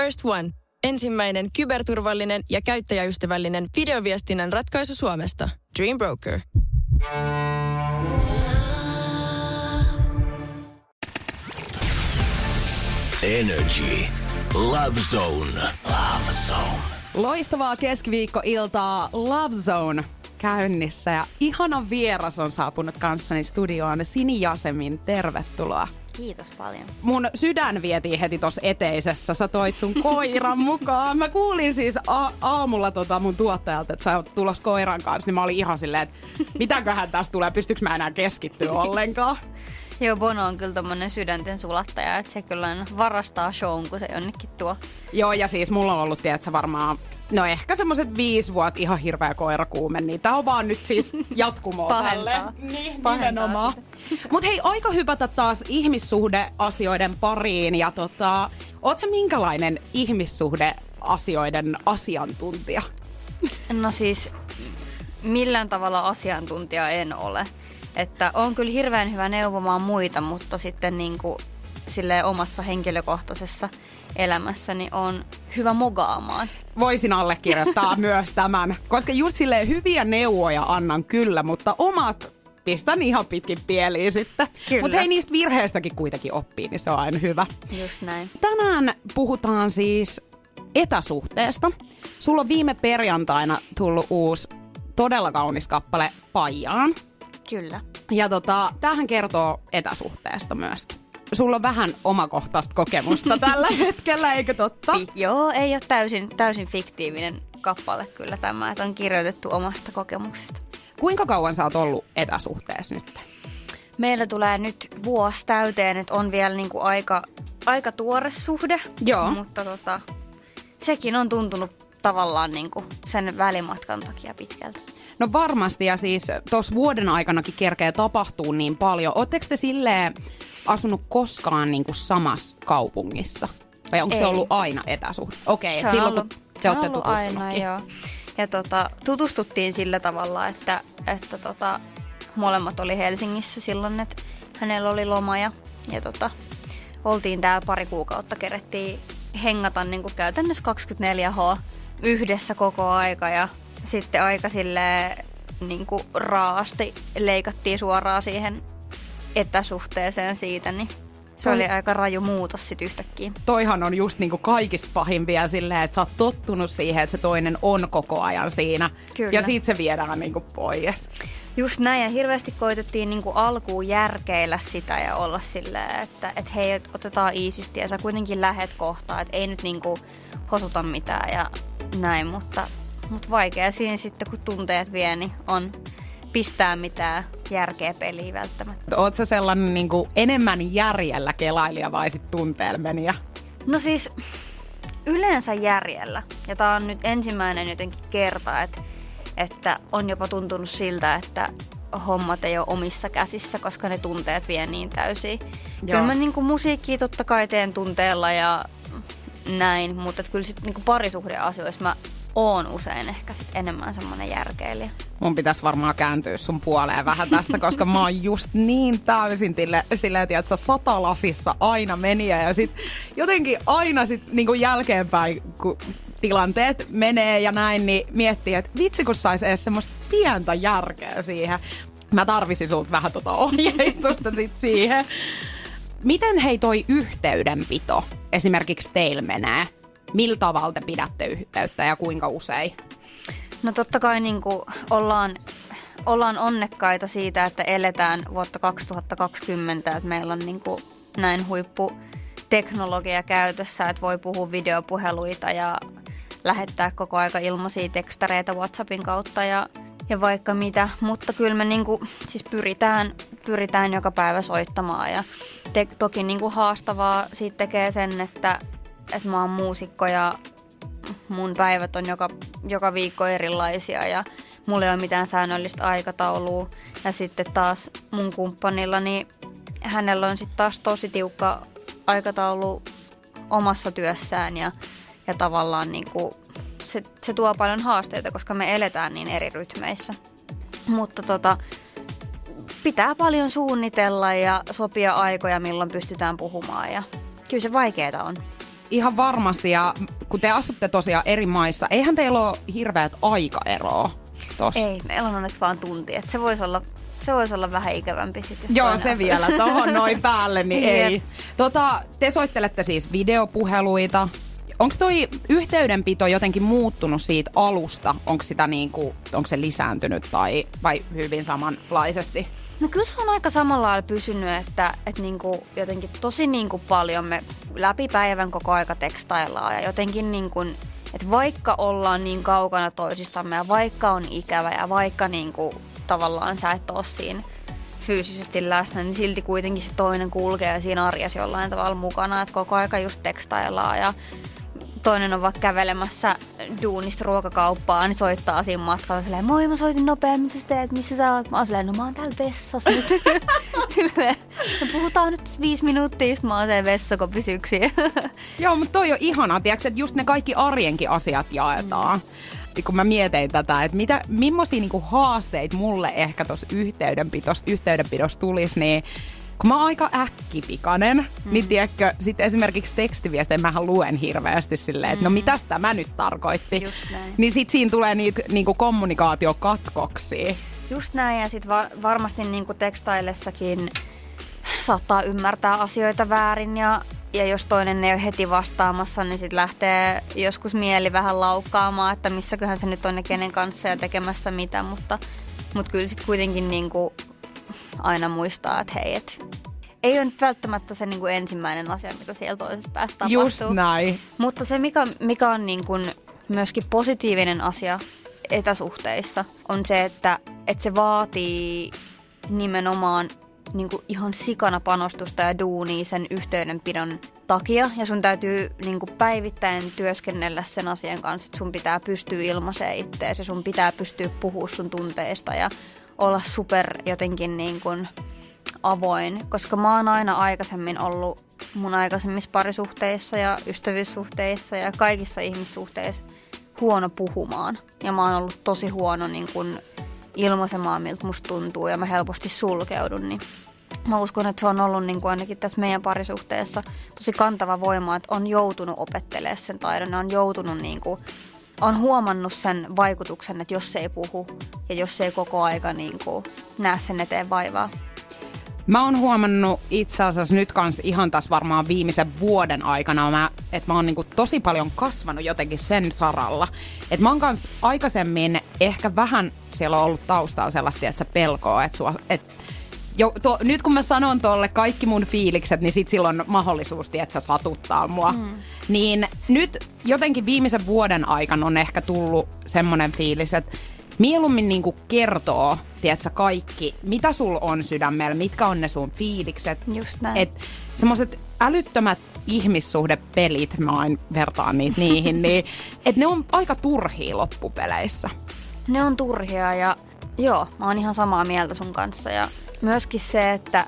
First One. Ensimmäinen kyberturvallinen ja käyttäjäystävällinen videoviestinnän ratkaisu Suomesta. Dream Broker. Energy. Love Zone. Love Zone. Loistavaa keskiviikkoiltaa Love Zone käynnissä ja ihana vieras on saapunut kanssani studioon. Sini Jasemin, tervetuloa. Kiitos paljon. Mun sydän vietiin heti tuossa eteisessä. Sä toit sun koiran mukaan. Mä kuulin siis a- aamulla tota mun tuottajalta, että sä oot tulos koiran kanssa, niin mä olin ihan silleen, että mitäköhän tästä tulee, pystyykö mä enää keskittyä ollenkaan. Joo, Bono on kyllä tommonen sydänten sulattaja, että se kyllä varastaa shown, kun se jonnekin tuo. Joo, ja siis mulla on ollut, tiedätkö, varmaan No ehkä semmoiset viisi vuotta ihan hirveä koirakuume, niin tää on vaan nyt siis jatkumoa tälle. Niin, nimenomaan. Mutta hei, aika hypätä taas ihmissuhdeasioiden pariin. Ja tota, oot sä minkälainen ihmissuhdeasioiden asiantuntija? No siis millään tavalla asiantuntija en ole. Että on kyllä hirveän hyvä neuvomaan muita, mutta sitten niin kuin sille omassa henkilökohtaisessa elämässäni on hyvä mogaamaan. Voisin allekirjoittaa myös tämän, koska just silleen hyviä neuvoja annan kyllä, mutta omat pistän ihan pitkin pieliin sitten. Mutta hei, niistä virheistäkin kuitenkin oppii, niin se on aina hyvä. Just näin. Tänään puhutaan siis etäsuhteesta. Sulla on viime perjantaina tullut uusi todella kaunis kappale Pajaan. Kyllä. Ja tota, tämähän kertoo etäsuhteesta myös. Sulla on vähän omakohtaista kokemusta tällä hetkellä, eikö totta? Fi- joo, ei ole täysin, täysin fiktiivinen kappale kyllä tämä, että on kirjoitettu omasta kokemuksesta. Kuinka kauan sä oot ollut etäsuhteessa nyt? Meillä tulee nyt vuosi täyteen, että on vielä niinku aika, aika tuore suhde. Joo. Mutta tota, sekin on tuntunut tavallaan niinku sen välimatkan takia pitkältä. No varmasti, ja siis tuossa vuoden aikanakin kerkeä tapahtuu niin paljon. Oletteko te silleen asunut koskaan niin kuin samassa kaupungissa? Vai onko Ei. se ollut aina etäsuhde? Okei, okay, silloin ollut, kun te olette aina, joo. Ja tota, tutustuttiin sillä tavalla, että, että tota, molemmat oli Helsingissä silloin, että hänellä oli loma ja, ja tota, oltiin täällä pari kuukautta, kerettiin hengata niin kuin käytännössä 24H yhdessä koko aika ja sitten aika sille niin kuin raasti leikattiin suoraan siihen etäsuhteeseen siitä, niin se Toi, oli aika raju muutos sitten yhtäkkiä. Toihan on just niinku kaikista pahimpia silleen, että sä oot tottunut siihen, että se toinen on koko ajan siinä. Kyllä. Ja siitä se viedään niinku pois. Just näin, ja hirveästi koitettiin niinku alkuun järkeillä sitä ja olla silleen, että et hei, otetaan iisisti ja sä kuitenkin lähet kohtaan, että ei nyt niinku hosuta mitään ja näin, mutta, mutta vaikea siinä sitten, kun tunteet vie, niin on pistää mitään järkeä peliä välttämättä. Oletko sä sellainen niin kuin enemmän järjellä kelailija vai sitten tunteelmenija? No siis yleensä järjellä. Ja tää on nyt ensimmäinen jotenkin kerta, että, että on jopa tuntunut siltä, että hommat ei ole omissa käsissä, koska ne tunteet vie niin täysin. Joo. Kyllä mä niin kuin musiikkia totta kai teen tunteella ja näin, mutta kyllä sitten niin parisuhdeasioissa mä oon usein ehkä sit enemmän semmoinen järkeilijä. Mun pitäisi varmaan kääntyä sun puoleen vähän tässä, koska mä oon just niin täysin tille, silleen, että satalasissa aina meniä ja sit jotenkin aina sit niinku jälkeenpäin, kun tilanteet menee ja näin, niin miettii, että vitsi kun sais edes semmoista pientä järkeä siihen. Mä tarvisin sulta vähän tota ohjeistusta sit siihen. Miten hei toi yhteydenpito esimerkiksi teillä menee? Millä tavalla te pidätte yhteyttä ja kuinka usein? No totta kai niin ollaan, ollaan onnekkaita siitä, että eletään vuotta 2020, että meillä on niin näin huippu teknologia käytössä, että voi puhua videopuheluita ja lähettää koko aika ilmaisia tekstareita WhatsAppin kautta ja, ja vaikka mitä. Mutta kyllä me niinku, siis pyritään, pyritään joka päivä soittamaan ja te, toki niinku haastavaa siitä tekee sen, että että mä oon muusikko ja mun päivät on joka, joka viikko erilaisia ja mulla ei ole mitään säännöllistä aikataulua. Ja sitten taas mun kumppanilla, niin hänellä on sitten taas tosi tiukka aikataulu omassa työssään ja, ja tavallaan niin kuin se, se tuo paljon haasteita, koska me eletään niin eri rytmeissä. Mutta tota, pitää paljon suunnitella ja sopia aikoja, milloin pystytään puhumaan ja kyllä se vaikeaa on. Ihan varmasti. Ja kun te asutte tosiaan eri maissa, eihän teillä ole hirveät aikaeroa tossa. Ei, meillä on onneksi vaan tunti. Että se voisi olla se voisi olla vähän ikävämpi sitten. Joo, se asuu. vielä tuohon noin päälle, niin ei. Tota, te soittelette siis videopuheluita. Onko toi yhteydenpito jotenkin muuttunut siitä alusta? Onko sitä niinku, onko se lisääntynyt tai vai hyvin samanlaisesti? No kyllä se on aika samalla lailla pysynyt, että, että niinku jotenkin tosi niinku paljon me läpi päivän koko aika tekstaillaan ja jotenkin niinku, että vaikka ollaan niin kaukana toisistamme ja vaikka on ikävä ja vaikka niinku tavallaan sä et ole siinä fyysisesti läsnä, niin silti kuitenkin se toinen kulkee siinä arjessa jollain tavalla mukana, että koko aika just tekstaillaan ja toinen on vaikka kävelemässä duunista ruokakauppaa, niin soittaa siinä matkalla silleen, moi mä soitin nopeasti, mitä sä teet, missä sä oot? Mä oon silleen, no mä oon täällä vessassa nyt. no, puhutaan nyt viisi minuuttia, mä oon se vessakoppisyksiä. Joo, mutta toi on ihanaa, tiiäks, että just ne kaikki arjenkin asiat jaetaan. Mm. Kun mä mietin tätä, että mitä, millaisia niinku haasteita mulle ehkä tuossa yhteydenpidossa, yhteydenpidossa tulisi, niin kun mä oon aika äkkipikainen, mm. niin tiedätkö, sit esimerkiksi tekstiviestejä mähän luen hirveästi silleen, että no mm. no mitäs tämä nyt tarkoitti. Niin sit siinä tulee niitä niinku kommunikaatiokatkoksia. Just näin, ja sit va- varmasti niinku tekstaillessakin saattaa ymmärtää asioita väärin ja ja jos toinen ei ole heti vastaamassa, niin sitten lähtee joskus mieli vähän laukkaamaan, että missäköhän se nyt on ja kenen kanssa ja tekemässä mitä, mutta, mutta kyllä sitten kuitenkin niin kuin aina muistaa, että hei, et ei ole nyt välttämättä se niin kuin ensimmäinen asia, mitä siellä toisessa päässä tapahtuu. Just näin. Mutta se, mikä, mikä on niin kuin myöskin positiivinen asia etäsuhteissa, on se, että, että se vaatii nimenomaan niin kuin ihan sikana panostusta ja duunia sen yhteydenpidon takia. Ja sun täytyy niin kuin päivittäin työskennellä sen asian kanssa, että sun pitää pystyä ilmaisemaan itteesi ja sun pitää pystyä puhua sun tunteista ja olla super jotenkin niin kuin avoin, koska mä oon aina aikaisemmin ollut mun aikaisemmissa parisuhteissa ja ystävyyssuhteissa ja kaikissa ihmissuhteissa huono puhumaan. Ja mä oon ollut tosi huono niin kuin ilmaisemaan, miltä musta tuntuu ja mä helposti sulkeudun, niin mä uskon, että se on ollut niin kuin ainakin tässä meidän parisuhteessa tosi kantava voima, että on joutunut opettelemaan sen taidon, on joutunut niin kuin on huomannut sen vaikutuksen, että jos se ei puhu ja jos se ei koko aika niin kuin näe sen eteen vaivaa. Mä oon huomannut itse asiassa nyt kans ihan taas varmaan viimeisen vuoden aikana, mä, että mä oon niinku tosi paljon kasvanut jotenkin sen saralla. Että mä oon kans aikaisemmin ehkä vähän siellä on ollut taustaa sellaista, että se pelkoo, että, sua, että jo, to, nyt kun mä sanon tolle kaikki mun fiilikset, niin sit silloin on mahdollisuus, että se satuttaa mua. Mm. Niin nyt jotenkin viimeisen vuoden aikana on ehkä tullut semmoinen fiilis, että mieluummin niinku kertoo, tiedätkö, kaikki, mitä sul on sydämellä, mitkä on ne sun fiilikset. Just näin. Et semmoiset älyttömät ihmissuhdepelit, mä aina vertaan niitä niihin, niin että ne on aika turhia loppupeleissä. Ne on turhia ja joo, mä oon ihan samaa mieltä sun kanssa ja myöskin se, että,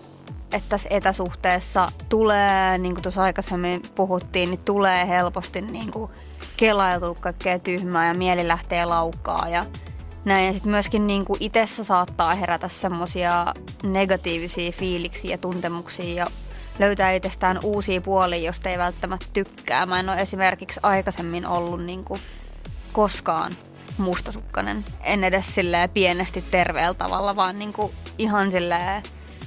että tässä etäsuhteessa tulee, niin kuin tuossa aikaisemmin puhuttiin, niin tulee helposti niin kuin kelailtua kaikkea tyhmää ja mieli lähtee laukkaa ja näin. Ja sitten myöskin niin kuin itsessä saattaa herätä semmoisia negatiivisia fiiliksiä ja tuntemuksia ja löytää itsestään uusia puolia, josta ei välttämättä tykkää. Mä en ole esimerkiksi aikaisemmin ollut niin kuin koskaan mustasukkainen. En edes silleen pienesti terveellä tavalla, vaan niinku ihan silleen...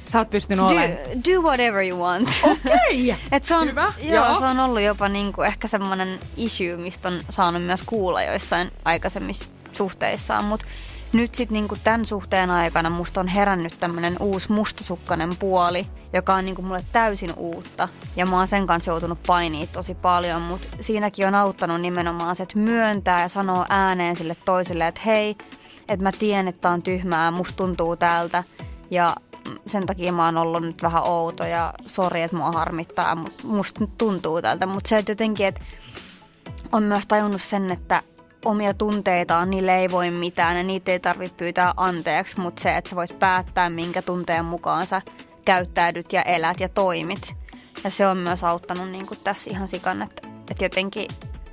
Sä oot pystynyt olemaan. Do, do whatever you want. Okei, okay. se on, Hyvä. Joo, joo, se on ollut jopa niinku ehkä semmoinen issue, mistä on saanut myös kuulla joissain aikaisemmissa suhteissaan, mutta nyt sitten niinku tämän suhteen aikana musta on herännyt tämmöinen uusi mustasukkainen puoli, joka on niinku mulle täysin uutta. Ja mä oon sen kanssa joutunut painiin tosi paljon, mutta siinäkin on auttanut nimenomaan se, että myöntää ja sanoo ääneen sille toiselle, että hei, että mä tiedän, että on tyhmää, musta tuntuu tältä. Ja sen takia mä oon ollut nyt vähän outo ja sori, että mua harmittaa, mutta musta tuntuu tältä. Mutta se, että jotenkin, että on myös tajunnut sen, että omia tunteitaan, niille ei voi mitään ja niitä ei tarvitse pyytää anteeksi, mutta se, että sä voit päättää, minkä tunteen mukaan sä käyttäydyt ja elät ja toimit. Ja se on myös auttanut niin kuin tässä ihan sikan, että, että jotenkin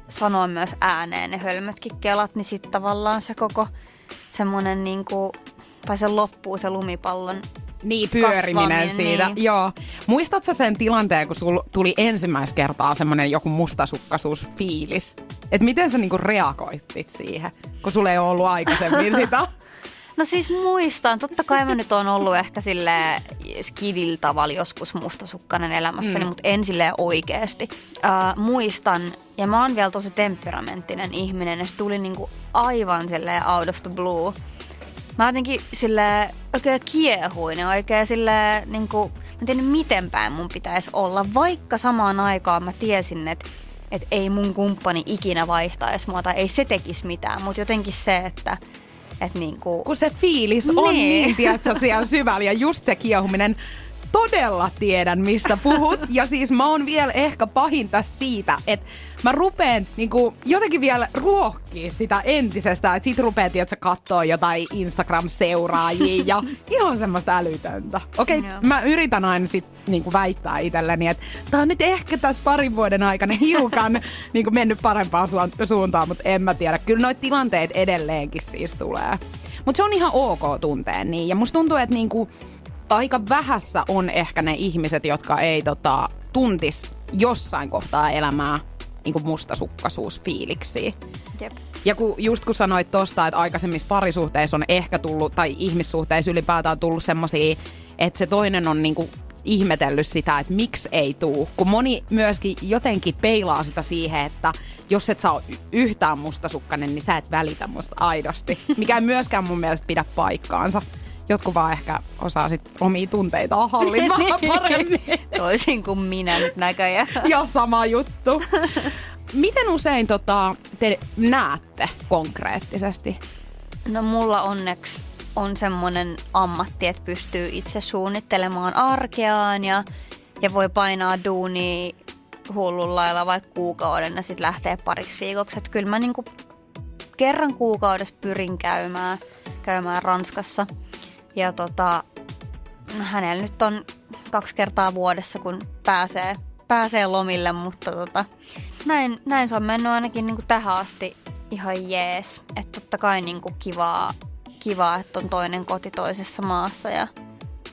sanoa myös ääneen ne hölmötkin kelat, niin sitten tavallaan se koko semmoinen niin kuin, tai se loppuu se lumipallon Niin, pyöriminen kasvaminen, siitä. niin. Joo. Muistatko sen tilanteen, kun sul tuli ensimmäistä kertaa semmoinen joku mustasukkaisuusfiilis? Että miten sä niinku reagoitit siihen, kun sulla ei ole ollut aikaisemmin sitä? No siis muistan, totta kai mä nyt on ollut ehkä sille skidil tavalla joskus mustasukkainen elämässäni, mm. mutta en sille oikeasti. Uh, muistan, ja mä oon vielä tosi temperamenttinen ihminen, ja se tuli niinku aivan sille out of the blue. Mä jotenkin sille oikein kiehuin ja oikein sille niinku, mä en tiedä miten päin mun pitäisi olla, vaikka samaan aikaan mä tiesin, että että ei mun kumppani ikinä vaihtaisi mua tai ei se tekisi mitään, mutta jotenkin se, että et niinku, kun se fiilis on Niin. niin, tiedätkö, siellä syvällä ja just se kiehuminen. Todella tiedän, mistä puhut. Ja siis mä oon vielä ehkä pahinta siitä, että mä rupeen niinku, jotenkin vielä ruokkii sitä entisestä. Että sit rupee, tiedätkö, kattoo jotain Instagram-seuraajia ja ihan semmoista älytöntä. Okei, okay, mä yritän aina sit niinku väittää itselleni, että tää on nyt ehkä tässä parin vuoden aikana hiukan niinku mennyt parempaan suun- suuntaan, mutta en mä tiedä. Kyllä noita tilanteet edelleenkin siis tulee. Mutta se on ihan ok tunteen niin. Ja musta tuntuu, että niinku, aika vähässä on ehkä ne ihmiset, jotka ei tota, tuntis jossain kohtaa elämää niinku mustasukkaisuusfiiliksiä. jep. Ja kun, just kun sanoit tosta, että aikaisemmissa parisuhteissa on ehkä tullut, tai ihmissuhteissa ylipäätään tullut semmosia, että se toinen on niinku ihmetellyt sitä, että miksi ei tuu. Kun moni myöskin jotenkin peilaa sitä siihen, että jos et saa yhtään mustasukkainen, niin sä et välitä musta aidosti. Mikä ei myöskään mun mielestä pidä paikkaansa. Jotkut vaan ehkä osaa sit omia tunteitaan hallita vähän paremmin. Toisin kuin minä nyt näköjään. Ja sama juttu. Miten usein tota, te näette konkreettisesti? No mulla onneksi on semmoinen ammatti, että pystyy itse suunnittelemaan arkeaan ja, ja voi painaa duunia hullun lailla vaikka kuukauden ja sitten lähtee pariksi viikoksi. Että kyllä mä niinku kerran kuukaudessa pyrin käymään, käymään Ranskassa. Ja tota, hänellä nyt on kaksi kertaa vuodessa, kun pääsee, pääsee lomille, mutta tota, näin, näin se on mennyt ainakin niinku tähän asti ihan jees. Että totta kai niinku kivaa, kivaa, että on toinen koti toisessa maassa ja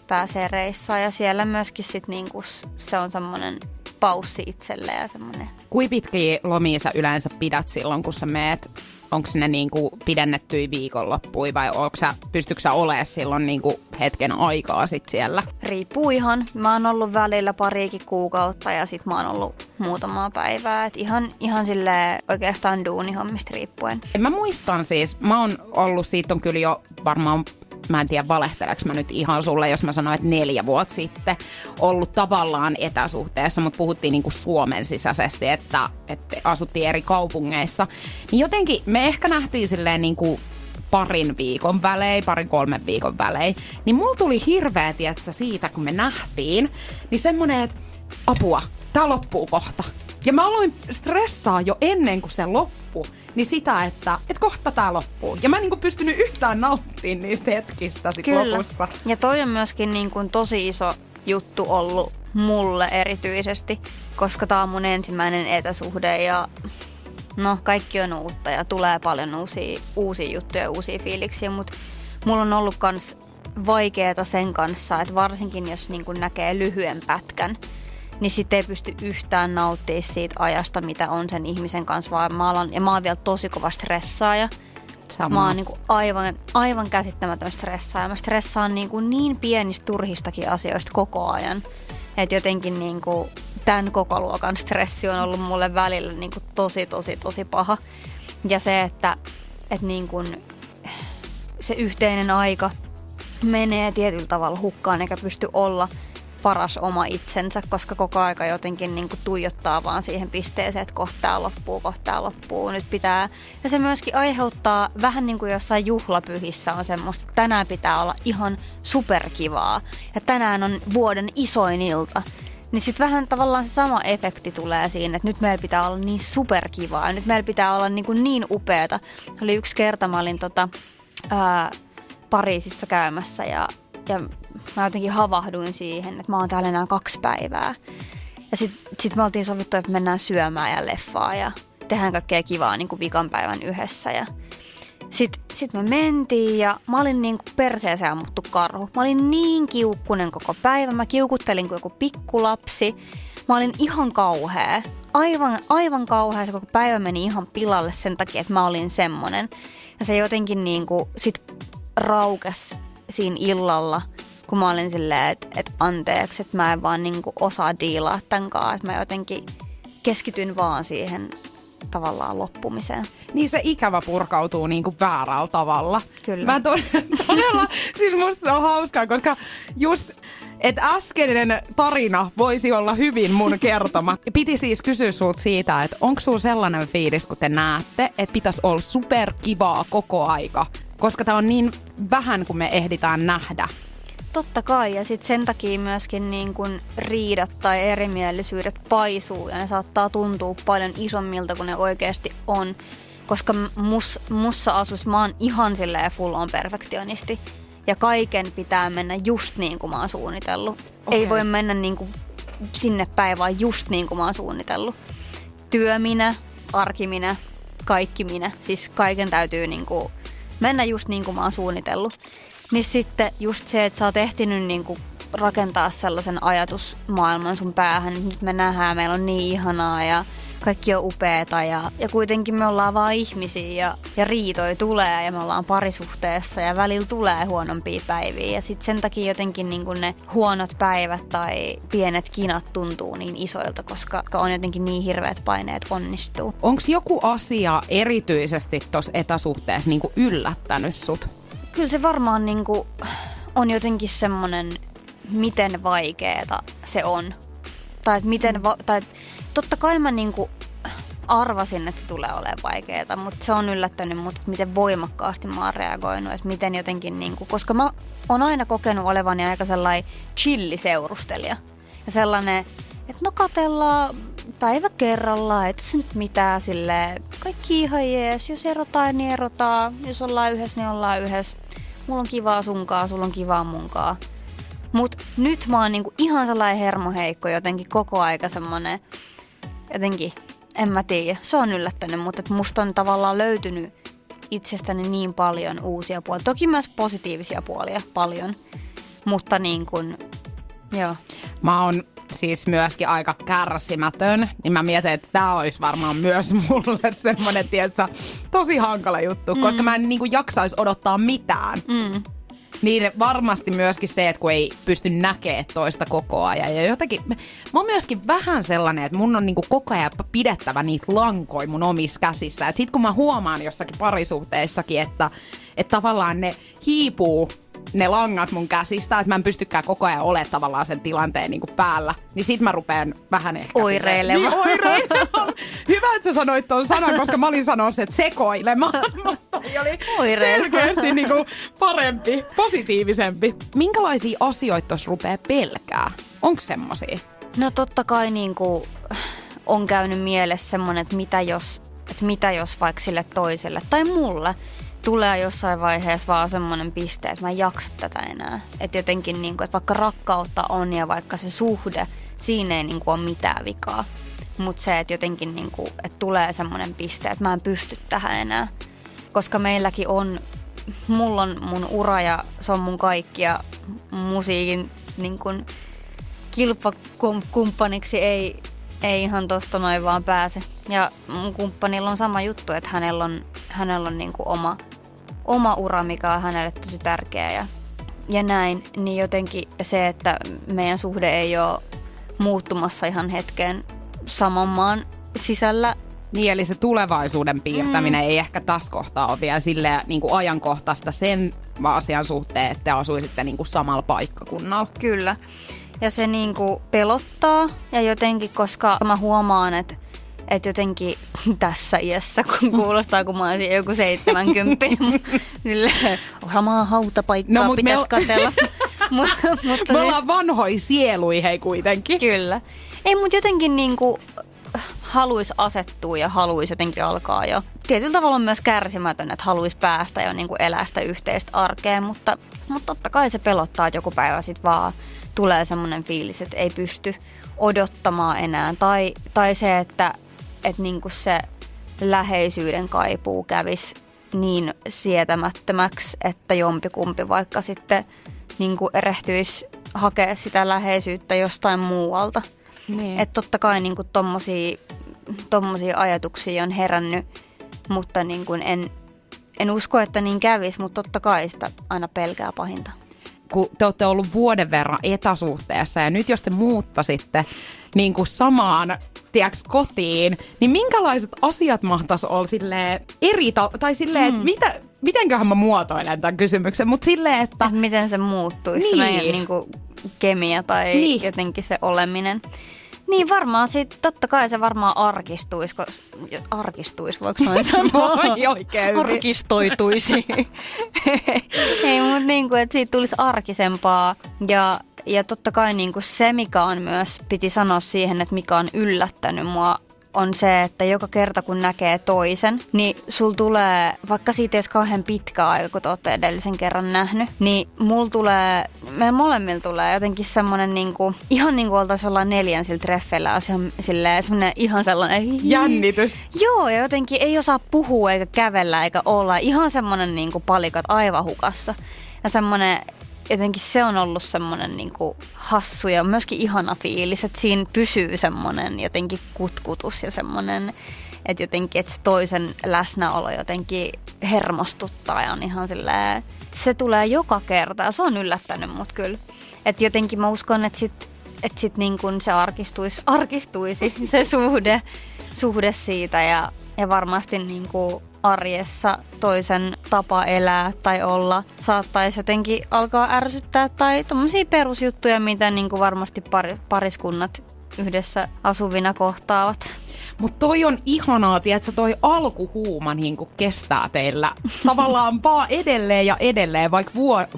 pääsee reissaan. Ja siellä myöskin sit niinku s- se on semmoinen paussi itselle ja semmoinen Kui pitkiä lomia sä yleensä pidät silloin, kun sä meet? Onko ne niinku pidennettyjä viikonloppuja vai onko sä, pystytkö sä olemaan silloin niinku hetken aikaa sit siellä? riippuu ihan. Mä oon ollut välillä pariikin kuukautta ja sit mä oon ollut muutamaa päivää. Et ihan, ihan sille oikeastaan duunihommista riippuen. Mä muistan siis, mä oon ollut, siitä on kyllä jo varmaan mä en tiedä valehteleeko mä nyt ihan sulle, jos mä sanoin, että neljä vuotta sitten ollut tavallaan etäsuhteessa, mutta puhuttiin niinku Suomen sisäisesti, että, että asuttiin eri kaupungeissa. Niin jotenkin me ehkä nähtiin silleen niinku parin viikon välein, parin kolmen viikon välein, niin mulla tuli hirveä, tietsä, siitä, kun me nähtiin, niin semmonen, että apua, tää loppuu kohta. Ja mä aloin stressaa jo ennen kuin se loppui, niin sitä, että, että kohta tää loppuu. Ja mä en niin pystynyt yhtään nauttimaan niistä hetkistä sit lopussa. Ja toi on myöskin niin kuin tosi iso juttu ollut mulle erityisesti, koska tää on mun ensimmäinen etäsuhde ja no kaikki on uutta ja tulee paljon uusia, uusia juttuja, uusia fiiliksiä, mutta mulla on ollut kans vaikeeta sen kanssa, että varsinkin jos niin kuin näkee lyhyen pätkän, niin sitten ei pysty yhtään nauttimaan siitä ajasta, mitä on sen ihmisen kanssa, vaan mä alan, ja mä oon vielä tosi kova stressaaja. Sama. Mä oon niinku aivan, aivan käsittämätön stressaaja. Mä stressaan niinku niin pienistä turhistakin asioista koko ajan. Että jotenkin niinku tämän koko luokan stressi on ollut mulle välillä niinku tosi, tosi, tosi paha. Ja se, että et niinku se yhteinen aika menee tietyllä tavalla hukkaan eikä pysty olla paras oma itsensä, koska koko aika jotenkin niin kuin tuijottaa vaan siihen pisteeseen, että kohta tää loppuu, kohta tää loppuu, nyt pitää. Ja se myöskin aiheuttaa vähän niin kuin jossain juhlapyhissä on semmoista, että tänään pitää olla ihan superkivaa ja tänään on vuoden isoin ilta. Niin sitten vähän tavallaan se sama efekti tulee siinä, että nyt meillä pitää olla niin superkivaa ja nyt meillä pitää olla niin, kuin niin upeata. Oli yksi kerta, mä olin tota, ää, Pariisissa käymässä ja, ja mä jotenkin havahduin siihen, että mä oon täällä enää kaksi päivää. Ja sitten sit me oltiin sovittu, että mennään syömään ja leffaa ja tehdään kaikkea kivaa niin kuin vikan päivän yhdessä. Ja, Sitten sit me mentiin ja mä olin niin kuin perseeseen ammuttu karhu. Mä olin niin kiukkunen koko päivä. Mä kiukuttelin kuin joku pikkulapsi. Mä olin ihan kauhea. Aivan, aivan kauhea. Se koko päivä meni ihan pilalle sen takia, että mä olin semmonen. Ja se jotenkin niin kuin sit raukes siinä illalla, kun mä olin silleen, että, että anteeksi, että mä en vaan niin kuin osaa diilaa tämän kanssa. Että mä jotenkin keskityn vaan siihen tavallaan loppumiseen. Niin se ikävä purkautuu niin kuin väärällä tavalla. Kyllä. Mä to- todella, siis musta on hauskaa, koska just että äskeinen tarina voisi olla hyvin mun kertoma. Piti siis kysyä sulta siitä, että onko sulla sellainen fiilis, kun te näette, että pitäisi olla superkivaa koko aika, koska tämä on niin vähän, kun me ehditään nähdä. Totta kai, ja sitten sen takia myöskin niin kun riidat tai erimielisyydet paisuu ja ne saattaa tuntua paljon isommilta kuin ne oikeasti on. Koska mus, mussa asus, mä oon ihan silleen full on perfektionisti. Ja kaiken pitää mennä just niin kuin mä oon suunnitellut. Okay. Ei voi mennä niin kuin sinne päin, vaan just niin kuin mä oon suunnitellut. Työ minä, arki minä, kaikki minä. Siis kaiken täytyy niin kuin mennä just niin kuin mä oon suunnitellut. Niin sitten just se, että sä oot ehtinyt niin kuin rakentaa sellaisen ajatusmaailman sun päähän, että nyt me nähdään, meillä on niin ihanaa ja kaikki on upeeta ja, ja kuitenkin me ollaan vaan ihmisiä ja, ja riitoi tulee ja me ollaan parisuhteessa ja välillä tulee huonompia päiviä ja sitten sen takia jotenkin niin ne huonot päivät tai pienet kinat tuntuu niin isoilta, koska on jotenkin niin hirveät paineet onnistuu. Onko joku asia erityisesti tuossa etäsuhteessa niin yllättänyt sut? Kyllä se varmaan niin kuin on jotenkin semmoinen, miten vaikeeta se on. Tai että miten, va- tai totta kai mä niin kuin arvasin, että se tulee olemaan vaikeaa, mutta se on yllättänyt mut, miten voimakkaasti mä oon reagoinut, että miten jotenkin, niin kuin, koska mä oon aina kokenut olevani aika sellainen chilliseurustelija. Ja sellainen, että no katellaan päivä kerrallaan, että se nyt mitään sille kaikki ihan jees, jos erotaan, niin erotaan, jos ollaan yhdessä, niin ollaan yhdessä. Mulla on kivaa sunkaa, sulla on kivaa munkaa. Mut nyt mä oon niinku ihan sellainen hermoheikko jotenkin koko aika semmonen, jotenkin, en mä tiedä, se on yllättänyt, mutta et musta on tavallaan löytynyt itsestäni niin paljon uusia puolia. Toki myös positiivisia puolia paljon, mutta niin kuin, joo. Mä oon siis myöskin aika kärsimätön, niin mä mietin, että tämä olisi varmaan myös mulle semmoinen, tietsä, tosi hankala juttu, mm. koska mä en niin kuin jaksaisi odottaa mitään. Mm. Niin varmasti myöskin se, että kun ei pysty näkemään toista koko ajan. Ja jotenkin, mä oon myöskin vähän sellainen, että mun on niinku koko ajan pidettävä niitä lankoja mun omissa käsissä. Että sit kun mä huomaan jossakin parisuhteissakin, että, että tavallaan ne hiipuu ne langat mun käsistä, että mä en pystykään koko ajan olemaan tavallaan sen tilanteen niin kuin päällä. Niin sit mä rupean vähän ehkä... Oireilemaan. Niin, oireilemaan. Hyvä, että sä sanoit ton sanan, koska mä olin sanomassa, että sekoilemaan. Mutta oli selkeästi niin kuin parempi, positiivisempi. Minkälaisia asioita tuossa rupeaa pelkää? Onko semmosia? No totta kai niin kuin on käynyt mielessä semmonen, että mitä jos, että mitä jos vaikka sille toiselle tai mulle tulee jossain vaiheessa vaan semmoinen piste, että mä en jaksa tätä enää. Että jotenkin, niin kuin, että vaikka rakkautta on ja vaikka se suhde, siinä ei niin kuin, ole mitään vikaa. Mutta se, että jotenkin niin kuin, että tulee semmoinen piste, että mä en pysty tähän enää. Koska meilläkin on, mulla on mun ura ja se on mun kaikki ja musiikin niin kuin, kilpakumppaniksi ei, ei ihan tosta noin vaan pääse. Ja mun kumppanilla on sama juttu, että hänellä on, hänellä on niin kuin oma, oma ura, mikä on hänelle tosi tärkeä ja, ja näin. Niin jotenkin se, että meidän suhde ei ole muuttumassa ihan hetken saman maan sisällä. Niin, eli se tulevaisuuden piirtäminen mm. ei ehkä tässä kohtaa ole vielä sille niin kuin ajankohtaista sen asian suhteen, että te asuisitte niin kuin samalla paikkakunnalla. Kyllä. Ja se niin kuin pelottaa ja jotenkin, koska mä huomaan, että että jotenkin tässä iässä, kun kuulostaa, kun mä olisin joku 70, niin omaa hautapaikkaa no, pitäisi me... katella. Mut, mutta me siis... vanhoi sielui hei kuitenkin. Kyllä. Ei, mutta jotenkin niinku haluaisi asettua ja haluaisi jotenkin alkaa jo. Tietyllä tavalla on myös kärsimätön, että haluaisi päästä jo niinku elää sitä yhteistä arkea, mutta, mutta totta kai se pelottaa, että joku päivä sitten vaan tulee semmoinen fiilis, että ei pysty odottamaan enää. Tai, tai se, että että niinku se läheisyyden kaipuu kävis niin sietämättömäksi, että jompikumpi vaikka sitten niin kuin erehtyisi hakea sitä läheisyyttä jostain muualta. Niin. Että totta kai niin tommosia, tommosia ajatuksia on herännyt, mutta niin kuin en, en usko, että niin kävisi, mutta totta kai sitä aina pelkää pahinta. Kun te olette ollut vuoden verran etäsuhteessa ja nyt jos te muuttasitte niin kuin samaan tiiäks, kotiin, niin minkälaiset asiat mahtaisi olla silleen eri, ta- tai silleen, hmm. mitä, mitenköhän mä muotoilen tämän kysymyksen, mutta silleen, että... Et miten se muuttuisi, niin. meidän niin kuin, kemia tai niin. jotenkin se oleminen. Niin varmaan sit, totta kai se varmaan arkistuisi, kun, arkistuisi, voiko noin sanoa? Oi, oikein. Arkistoituisi. Ei, mutta niin kuin, että siitä tulisi arkisempaa ja ja totta kai niin kuin se, mikä on myös, piti sanoa siihen, että mikä on yllättänyt mua on se, että joka kerta kun näkee toisen, niin sul tulee, vaikka siitä ei kauhean pitkä aika, kun te olette edellisen kerran nähnyt, niin mulla tulee, meidän molemmilla tulee jotenkin semmoinen niinku, ihan niin kuin oltaisiin ollaan neljän sillä treffeillä, silleen semmoinen ihan sellainen... Jännitys. Joo, ja jotenkin ei osaa puhua eikä kävellä eikä olla. Ihan semmoinen niinku palikat aivan hukassa. Ja semmoinen jotenkin se on ollut semmoinen niin hassu ja myöskin ihana fiilis, että siinä pysyy semmoinen jotenkin kutkutus ja semmoinen, että jotenkin, että se toisen läsnäolo jotenkin hermostuttaa ja on ihan silleen, se tulee joka kerta ja se on yllättänyt mut kyllä. Että jotenkin mä uskon, että sit, että sit niin se arkistuisi, arkistuisi se suhde, suhde siitä ja, ja varmasti niin kuin arjessa toisen tapa elää tai olla saattaisi jotenkin alkaa ärsyttää tai tommosia perusjuttuja, mitä niin kuin varmasti pariskunnat yhdessä asuvina kohtaavat. Mutta toi on ihanaa, että toi alkuhuuma niin kestää teillä tavallaan vaan edelleen ja edelleen, vaikka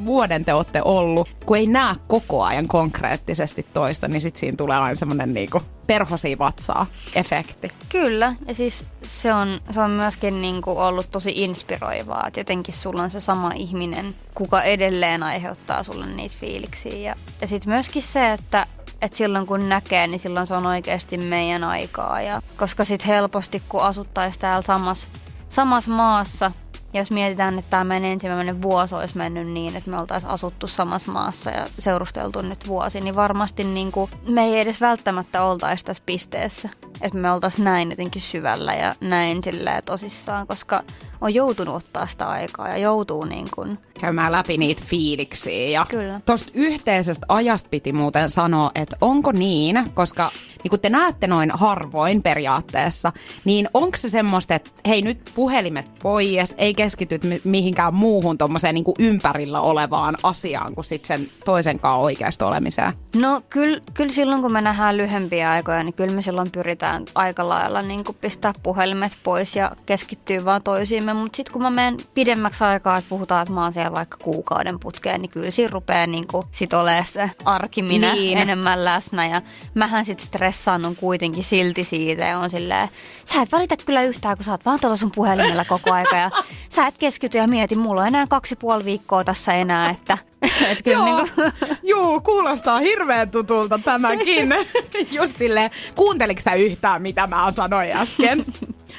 vuoden te olette ollut. Kun ei näe koko ajan konkreettisesti toista, niin sit siinä tulee aina semmoinen niin perhosi vatsaa efekti. Kyllä, ja siis se on, se on myöskin niin ollut tosi inspiroivaa, että jotenkin sulla on se sama ihminen, kuka edelleen aiheuttaa sulle niitä fiiliksiä. Ja, ja sitten myöskin se, että että silloin kun näkee, niin silloin se on oikeasti meidän aikaa. Ja, koska sitten helposti, kun asuttaisiin täällä samassa samas maassa, ja jos mietitään, että tämä meidän ensimmäinen vuosi olisi mennyt niin, että me oltaisiin asuttu samassa maassa ja seurusteltu nyt vuosi, niin varmasti niin kuin me ei edes välttämättä oltaisi tässä pisteessä. Että me oltaisiin näin jotenkin syvällä ja näin silleen tosissaan, koska on joutunut ottaa sitä aikaa ja joutuu niin kuin... Käymään läpi niitä fiiliksiä. Ja Kyllä. Tuosta yhteisestä ajasta piti muuten sanoa, että onko niin, koska niin kun te näette noin harvoin periaatteessa, niin onko se semmoista, että hei nyt puhelimet pois, ei keskityt mihinkään muuhun tuommoiseen niin ympärillä olevaan asiaan kuin sitten sen toisen kanssa oikeasta olemiseen? No kyllä, kyllä silloin kun me nähdään lyhyempiä aikoja, niin kyllä me silloin pyritään aika lailla niin pistää puhelimet pois ja keskittyä vaan toisiimme mutta sitten kun mä menen pidemmäksi aikaa, että puhutaan, että mä oon siellä vaikka kuukauden putkeen, niin kyllä siinä rupeaa niin sit olemaan se arki minä niin. enemmän läsnä. Ja mähän sitten stressaannun kuitenkin silti siitä ja on silleen, sä et valita kyllä yhtään, kun sä oot vaan tuolla sun puhelimella koko aika ja sä et keskity ja mieti, mulla on enää kaksi puoli viikkoa tässä enää, että et kyllä Joo, niin kuin... Juu, kuulostaa hirveän tutulta tämäkin. Just silleen, kuunteliko sä yhtään, mitä mä sanoin äsken?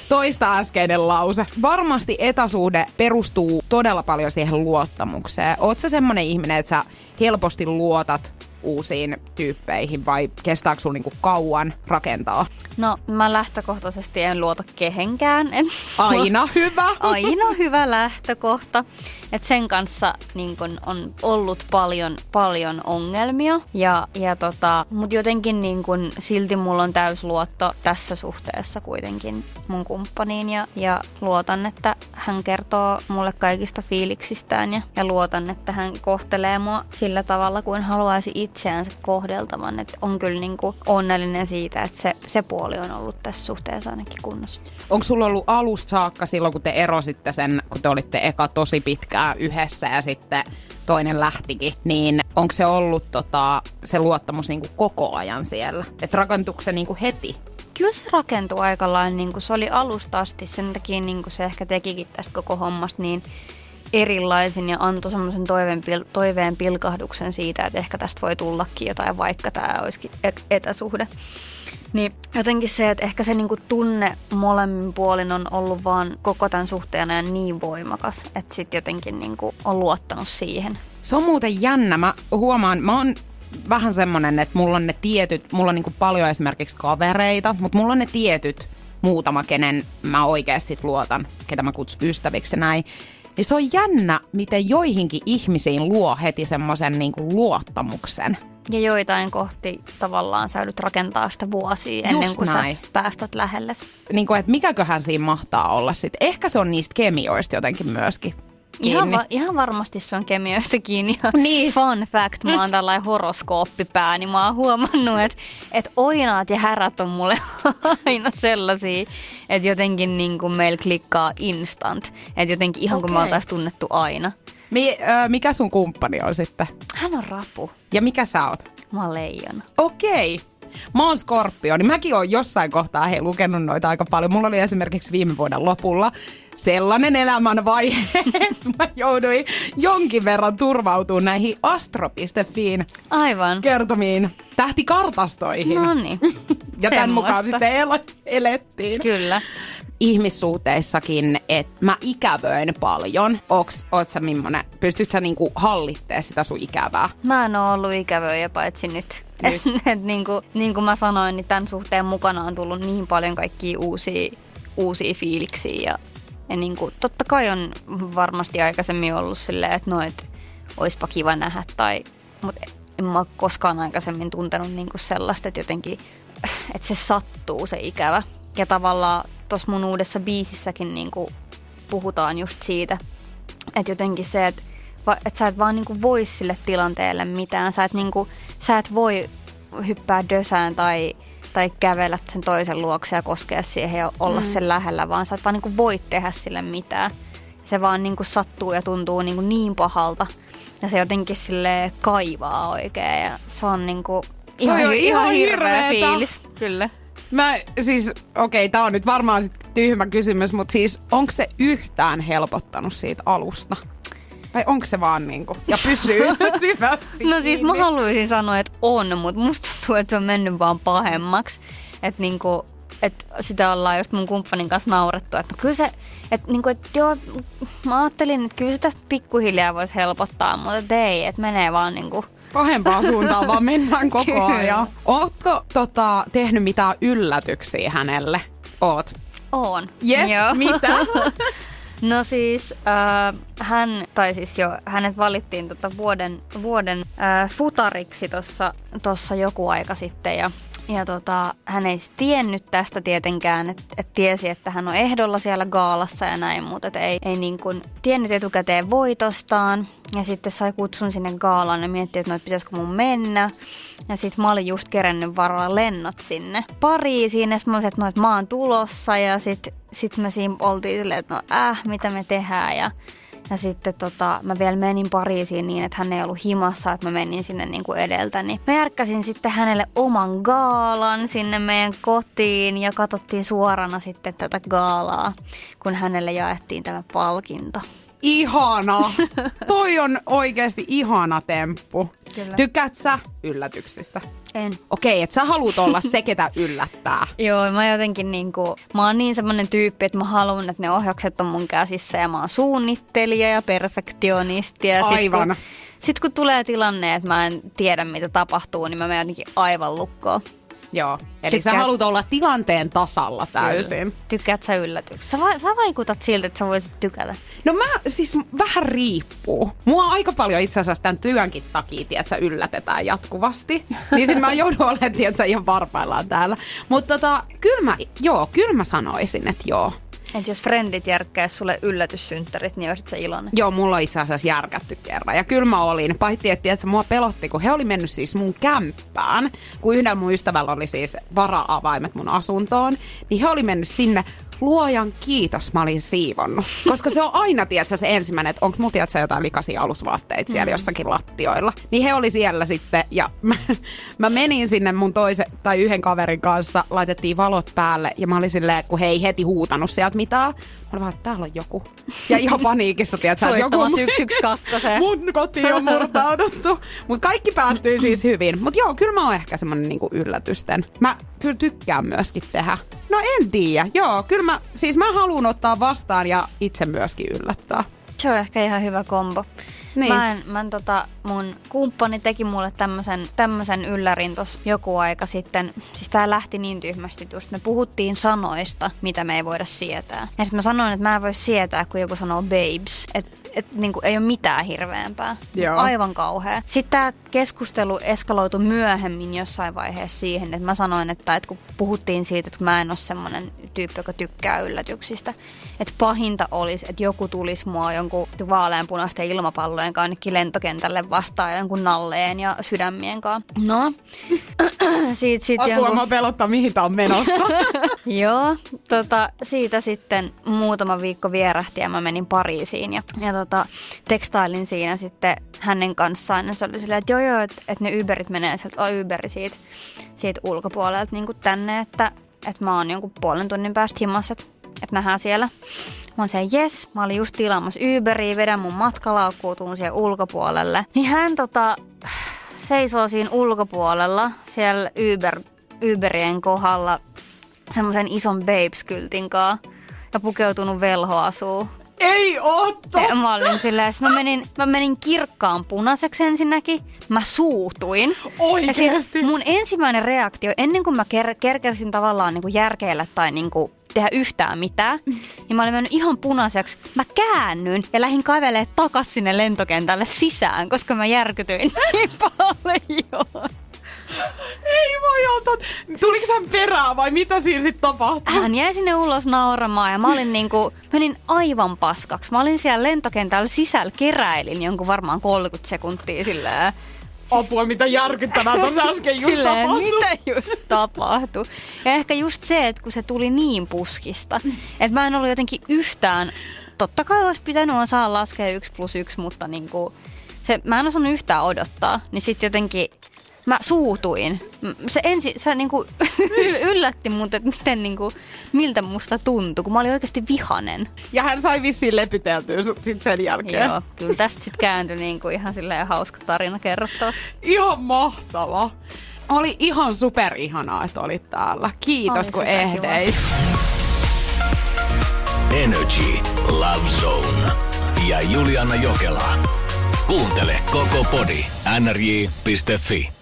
Toista äskeinen lause. Varmasti etäsuhde perustuu todella paljon siihen luottamukseen. Oot sä semmonen ihminen, että sä helposti luotat uusiin tyyppeihin vai kestääkö sulla niinku kauan rakentaa? No mä lähtökohtaisesti en luota kehenkään. En Aina hyvä. Aina hyvä lähtökohta. Et sen kanssa niin kun, on ollut paljon, paljon ongelmia. Ja, ja tota, Mutta jotenkin niin kun, silti mulla on täysluotto tässä suhteessa kuitenkin mun kumppaniin. Ja, ja luotan, että hän kertoo mulle kaikista fiiliksistään. Ja, ja luotan, että hän kohtelee mua sillä tavalla kuin haluaisi itseänsä kohdeltavan. Et on kyllä niin kun, onnellinen siitä, että se, se puoli on ollut tässä suhteessa ainakin kunnossa. Onko sulla ollut alusta saakka silloin, kun te erositte sen, kun te olitte eka tosi pitkään pitkään yhdessä ja sitten toinen lähtikin, niin onko se ollut tota, se luottamus niin kuin koko ajan siellä? Että rakentuuko se niin kuin heti? Kyllä se rakentui aika lailla, niin kuin se oli alusta asti, sen takia niin kuin se ehkä tekikin tästä koko hommasta niin erilaisin ja antoi semmoisen toiveen, toiveen pilkahduksen siitä, että ehkä tästä voi tullakin jotain, vaikka tämä olisikin etäsuhde. Niin jotenkin se, että ehkä se niinku tunne molemmin puolin on ollut vaan koko tämän suhteen ajan niin voimakas, että sitten jotenkin niinku on luottanut siihen. Se on muuten jännä. Mä huomaan, mä oon vähän semmonen, että mulla on ne tietyt, mulla on niinku paljon esimerkiksi kavereita, mutta mulla on ne tietyt muutama, kenen mä oikeasti luotan, ketä mä kutsun ystäviksi näin. Niin se on jännä, miten joihinkin ihmisiin luo heti semmoisen niinku luottamuksen. Ja joitain kohti tavallaan sä joudut rakentaa sitä vuosia ennen Just kuin näin. sä päästät lähelle. Niin kuin, että mikäköhän siinä mahtaa olla sitten. Ehkä se on niistä kemioista jotenkin myöskin Ihan, va- ihan varmasti se on kemioista kiinni. Niin. Fun fact, mä oon tällainen horoskooppipää, niin mä oon huomannut, että, että oinaat ja härät on mulle aina sellaisia, että jotenkin niin kuin meillä klikkaa instant. Että jotenkin ihan kuin me Okei. oltaisiin tunnettu aina. Mi- ö, mikä sun kumppani on sitten? Hän on rapu. Ja mikä sä oot? Mä oon leijona. Okei. Mä oon Skorpio, niin mäkin oon jossain kohtaa hei, lukenut noita aika paljon. Mulla oli esimerkiksi viime vuoden lopulla sellainen elämän vaihe, että mä jouduin jonkin verran turvautumaan näihin astro.fiin Aivan. kertomiin tähtikartastoihin. No niin. ja tämän mukaan sitten el- elettiin. Kyllä. Ihmissuhteissakin, että mä ikävöin paljon. Oks, oot sä millainen, pystyt sä niinku hallitteen sitä sun ikävää? Mä en oo ollut ikävöjä paitsi nyt. Et, et, niin, kuin, niin kuin mä sanoin, niin tämän suhteen mukana on tullut niin paljon kaikkia uusia, uusia fiiliksiä. Ja, ja niin kuin, totta kai on varmasti aikaisemmin ollut silleen, että no, et, oispa kiva nähdä. Tai, mutta en mä koskaan aikaisemmin tuntenut niin kuin sellaista, että jotenkin, että se sattuu se ikävä. Ja tavallaan tuossa mun uudessa biisissäkin niin kuin puhutaan just siitä, että jotenkin se, että et sä et vaan niinku voi sille tilanteelle mitään. Sä et, niinku, sä et voi hyppää dösään tai, tai kävellä sen toisen luokse ja koskea siihen ja olla mm. sen lähellä, vaan sä et vaan niinku voi tehdä sille mitään. Se vaan niinku sattuu ja tuntuu niinku niin pahalta. Ja se jotenkin sille kaivaa oikein ja se on niinku ihan, Toi on ihan ihan hirveä hirveetä. fiilis. Kyllä. Mä siis, okei, okay, tää on nyt varmaan sit tyhmä kysymys, mutta siis onko se yhtään helpottanut siitä alusta? Vai onko se vaan niinku, ja pysyy syvästi No siis mä haluaisin sanoa, että on, mutta musta tuntuu, että se on mennyt vaan pahemmaksi. Että niinku, et sitä ollaan just mun kumppanin kanssa naurettu, että no kyllä se, että niinku, et joo, mä ajattelin, että kyllä se tästä pikkuhiljaa voisi helpottaa, mutta ei, että menee vaan niinku, Pahempaan suuntaan vaan mennään koko ajan. Ootko tota, tehnyt mitään yllätyksiä hänelle? Oot. on. Yes, Joo. mitä? No siis äh, hän, tai siis jo, hänet valittiin tota vuoden, vuoden äh, futariksi tuossa tossa joku aika sitten ja ja tota, hän ei tiennyt tästä tietenkään, että et tiesi, että hän on ehdolla siellä gaalassa ja näin, mutta et ei, ei niin kuin tiennyt etukäteen voitostaan. Ja sitten sai kutsun sinne gaalaan ja mietti, että no, et pitäisikö mun mennä. Ja sitten mä olin just kerännyt varaa lennot sinne Pariisiin. Ja mä olin, että no, että mä oon tulossa. Ja sitten sit me siinä oltiin silleen, että no äh, mitä me tehdään. Ja, ja sitten tota, mä vielä menin Pariisiin niin, että hän ei ollut himassa, että mä menin sinne niin kuin edeltä. Niin mä järkkäsin sitten hänelle oman gaalan sinne meidän kotiin ja katsottiin suorana sitten tätä gaalaa, kun hänelle jaettiin tämä palkinto. Ihana. Toi on oikeasti ihana temppu. Kyllä. Tykkäät sä yllätyksistä? En. Okei, että sä haluut olla se, ketä yllättää. Joo, mä jotenkin niinku, mä oon niin semmonen tyyppi, että mä haluan, että ne ohjaukset on mun käsissä ja mä oon suunnittelija ja perfektionisti. Ja sit Aivan. kun, sit kun tulee tilanne, että mä en tiedä mitä tapahtuu, niin mä menen jotenkin aivan lukkoon. Joo. Eli sä Tykkää- haluat olla tilanteen tasalla täysin. Tykkäät sä yllätyksestä? Sä, va- sä vaikutat siltä, että sä voisit tykätä. No mä siis vähän riippuu. Mua aika paljon itse asiassa tämän työnkin takia, tiedätkö, yllätetään jatkuvasti. Niin sit mä joudun olemaan, tiedätkö, ihan varpaillaan täällä. Mutta tota, kyllä mä, joo, kyllä mä sanoisin, että joo. Et jos frendit järkkäis sulle yllätyssynttärit, niin olisit sä iloinen. Joo, mulla on itse asiassa järkätty kerran. Ja kyllä mä olin. Paitsi, että tiedätkö, mua pelotti, kun he oli mennyt siis mun kämppään. Kun yhdellä mun ystävällä oli siis vara-avaimet mun asuntoon. Niin he oli mennyt sinne luojan kiitos mä olin siivonnut. Koska se on aina, tiedätkö, se ensimmäinen, että onko mulla tiedätkö, jotain likaisia alusvaatteita siellä mm. jossakin lattioilla. Niin he oli siellä sitten ja mä, mä menin sinne mun toisen tai yhden kaverin kanssa, laitettiin valot päälle ja mä olin silleen, kun he ei heti huutanut sieltä mitään. Mä olin vaan, että täällä on joku. Ja ihan paniikissa, tiedätkö, että joku... mun koti on murtauduttu. Mutta kaikki päättyi siis hyvin. Mutta joo, kyllä mä oon ehkä semmonen niinku yllätysten. Mä kyllä tykkään myöskin tehdä. No en tiedä, joo. Kyllä mä, siis mä haluan ottaa vastaan ja itse myöskin yllättää. Se on ehkä ihan hyvä kombo. Niin. Mä, en, mä en, tota, mun kumppani teki mulle tämmöisen, tämmöisen yllärin tos joku aika sitten. Siis tää lähti niin tyhmästi just. Me puhuttiin sanoista, mitä me ei voida sietää. Ja sitten mä sanoin, että mä en voi sietää, kun joku sanoo babes. Että et, niinku, ei ole mitään hirveämpää. Joo. Aivan kauhea. Sitten tämä keskustelu eskaloitu myöhemmin jossain vaiheessa siihen, että mä sanoin, että, että kun puhuttiin siitä, että mä en ole semmoinen tyyppi, joka tykkää yllätyksistä. Että pahinta olisi, että joku tulisi mua jonkun vaaleanpunaisten ilmapallojen kanssa lentokentälle vastaan jonkun nalleen ja sydämien kanssa. No, siitä sitten Apua, jonkun... mä pelottaa, mihin tää on menossa. Joo, tota, siitä sitten muutama viikko vierähti ja mä menin Pariisiin ja, ja tota, tekstailin siinä sitten hänen kanssaan. Ja se oli silleen, että joo joo, että, että ne Uberit menee sieltä, oh, Uberi siitä, siitä ulkopuolelta niin tänne, että, että mä oon jonkun puolen tunnin päästä himassa, että, että nähdään siellä. Mä oon se, yes, mä olin just tilaamassa Uberiä, vedän mun matkalaukkuun, tuun siihen ulkopuolelle. Niin hän tota, seisoo siinä ulkopuolella, siellä Uber, Uberien kohdalla, semmoisen ison babes-kyltin ja pukeutunut velhoasuu. Ei ootto! Ja mä olin silleen, mä menin, mä menin kirkkaan punaiseksi ensinnäkin. Mä suutuin. Oikeesti? Ja siis mun ensimmäinen reaktio, ennen kuin mä ker- kerkesin tavallaan niin järkeillä tai niin kuin tehdä yhtään mitään, niin mä olin mennyt ihan punaiseksi. Mä käännyin ja lähdin kaivelee takas sinne lentokentälle sisään, koska mä järkytyin niin paljon. Ei voi olla. Tuliko hän perää vai mitä siinä sitten tapahtui? Hän jäi sinne ulos nauramaan ja mä olin niinku, menin aivan paskaksi. Mä olin siellä lentokentällä sisällä, keräilin jonkun varmaan 30 sekuntia silleen. Siis, Apua, mitä järkyttävää tuossa äsken just silleen, tapahtui. mitä just tapahtui. Ja ehkä just se, että kun se tuli niin puskista, että mä en ollut jotenkin yhtään, totta kai olisi pitänyt osaa laskea yksi plus yksi, mutta niinku, se, mä en osannut yhtään odottaa. Niin sitten jotenkin mä suutuin. Se ensi, se niinku yllätti mut, että miten niinku, miltä musta tuntui, kun mä olin oikeasti vihanen. Ja hän sai vissiin lepyteltyä sit sen jälkeen. Joo, kyllä tästä sitten kääntyi niinku ihan silleen hauska tarina kerrottavaksi. Ihan mahtava. Oli ihan super ihanaa, että olit täällä. Kiitos, oli kun ehdeit. Energy Love Zone ja Juliana Jokela. Kuuntele koko podi nrj.fi.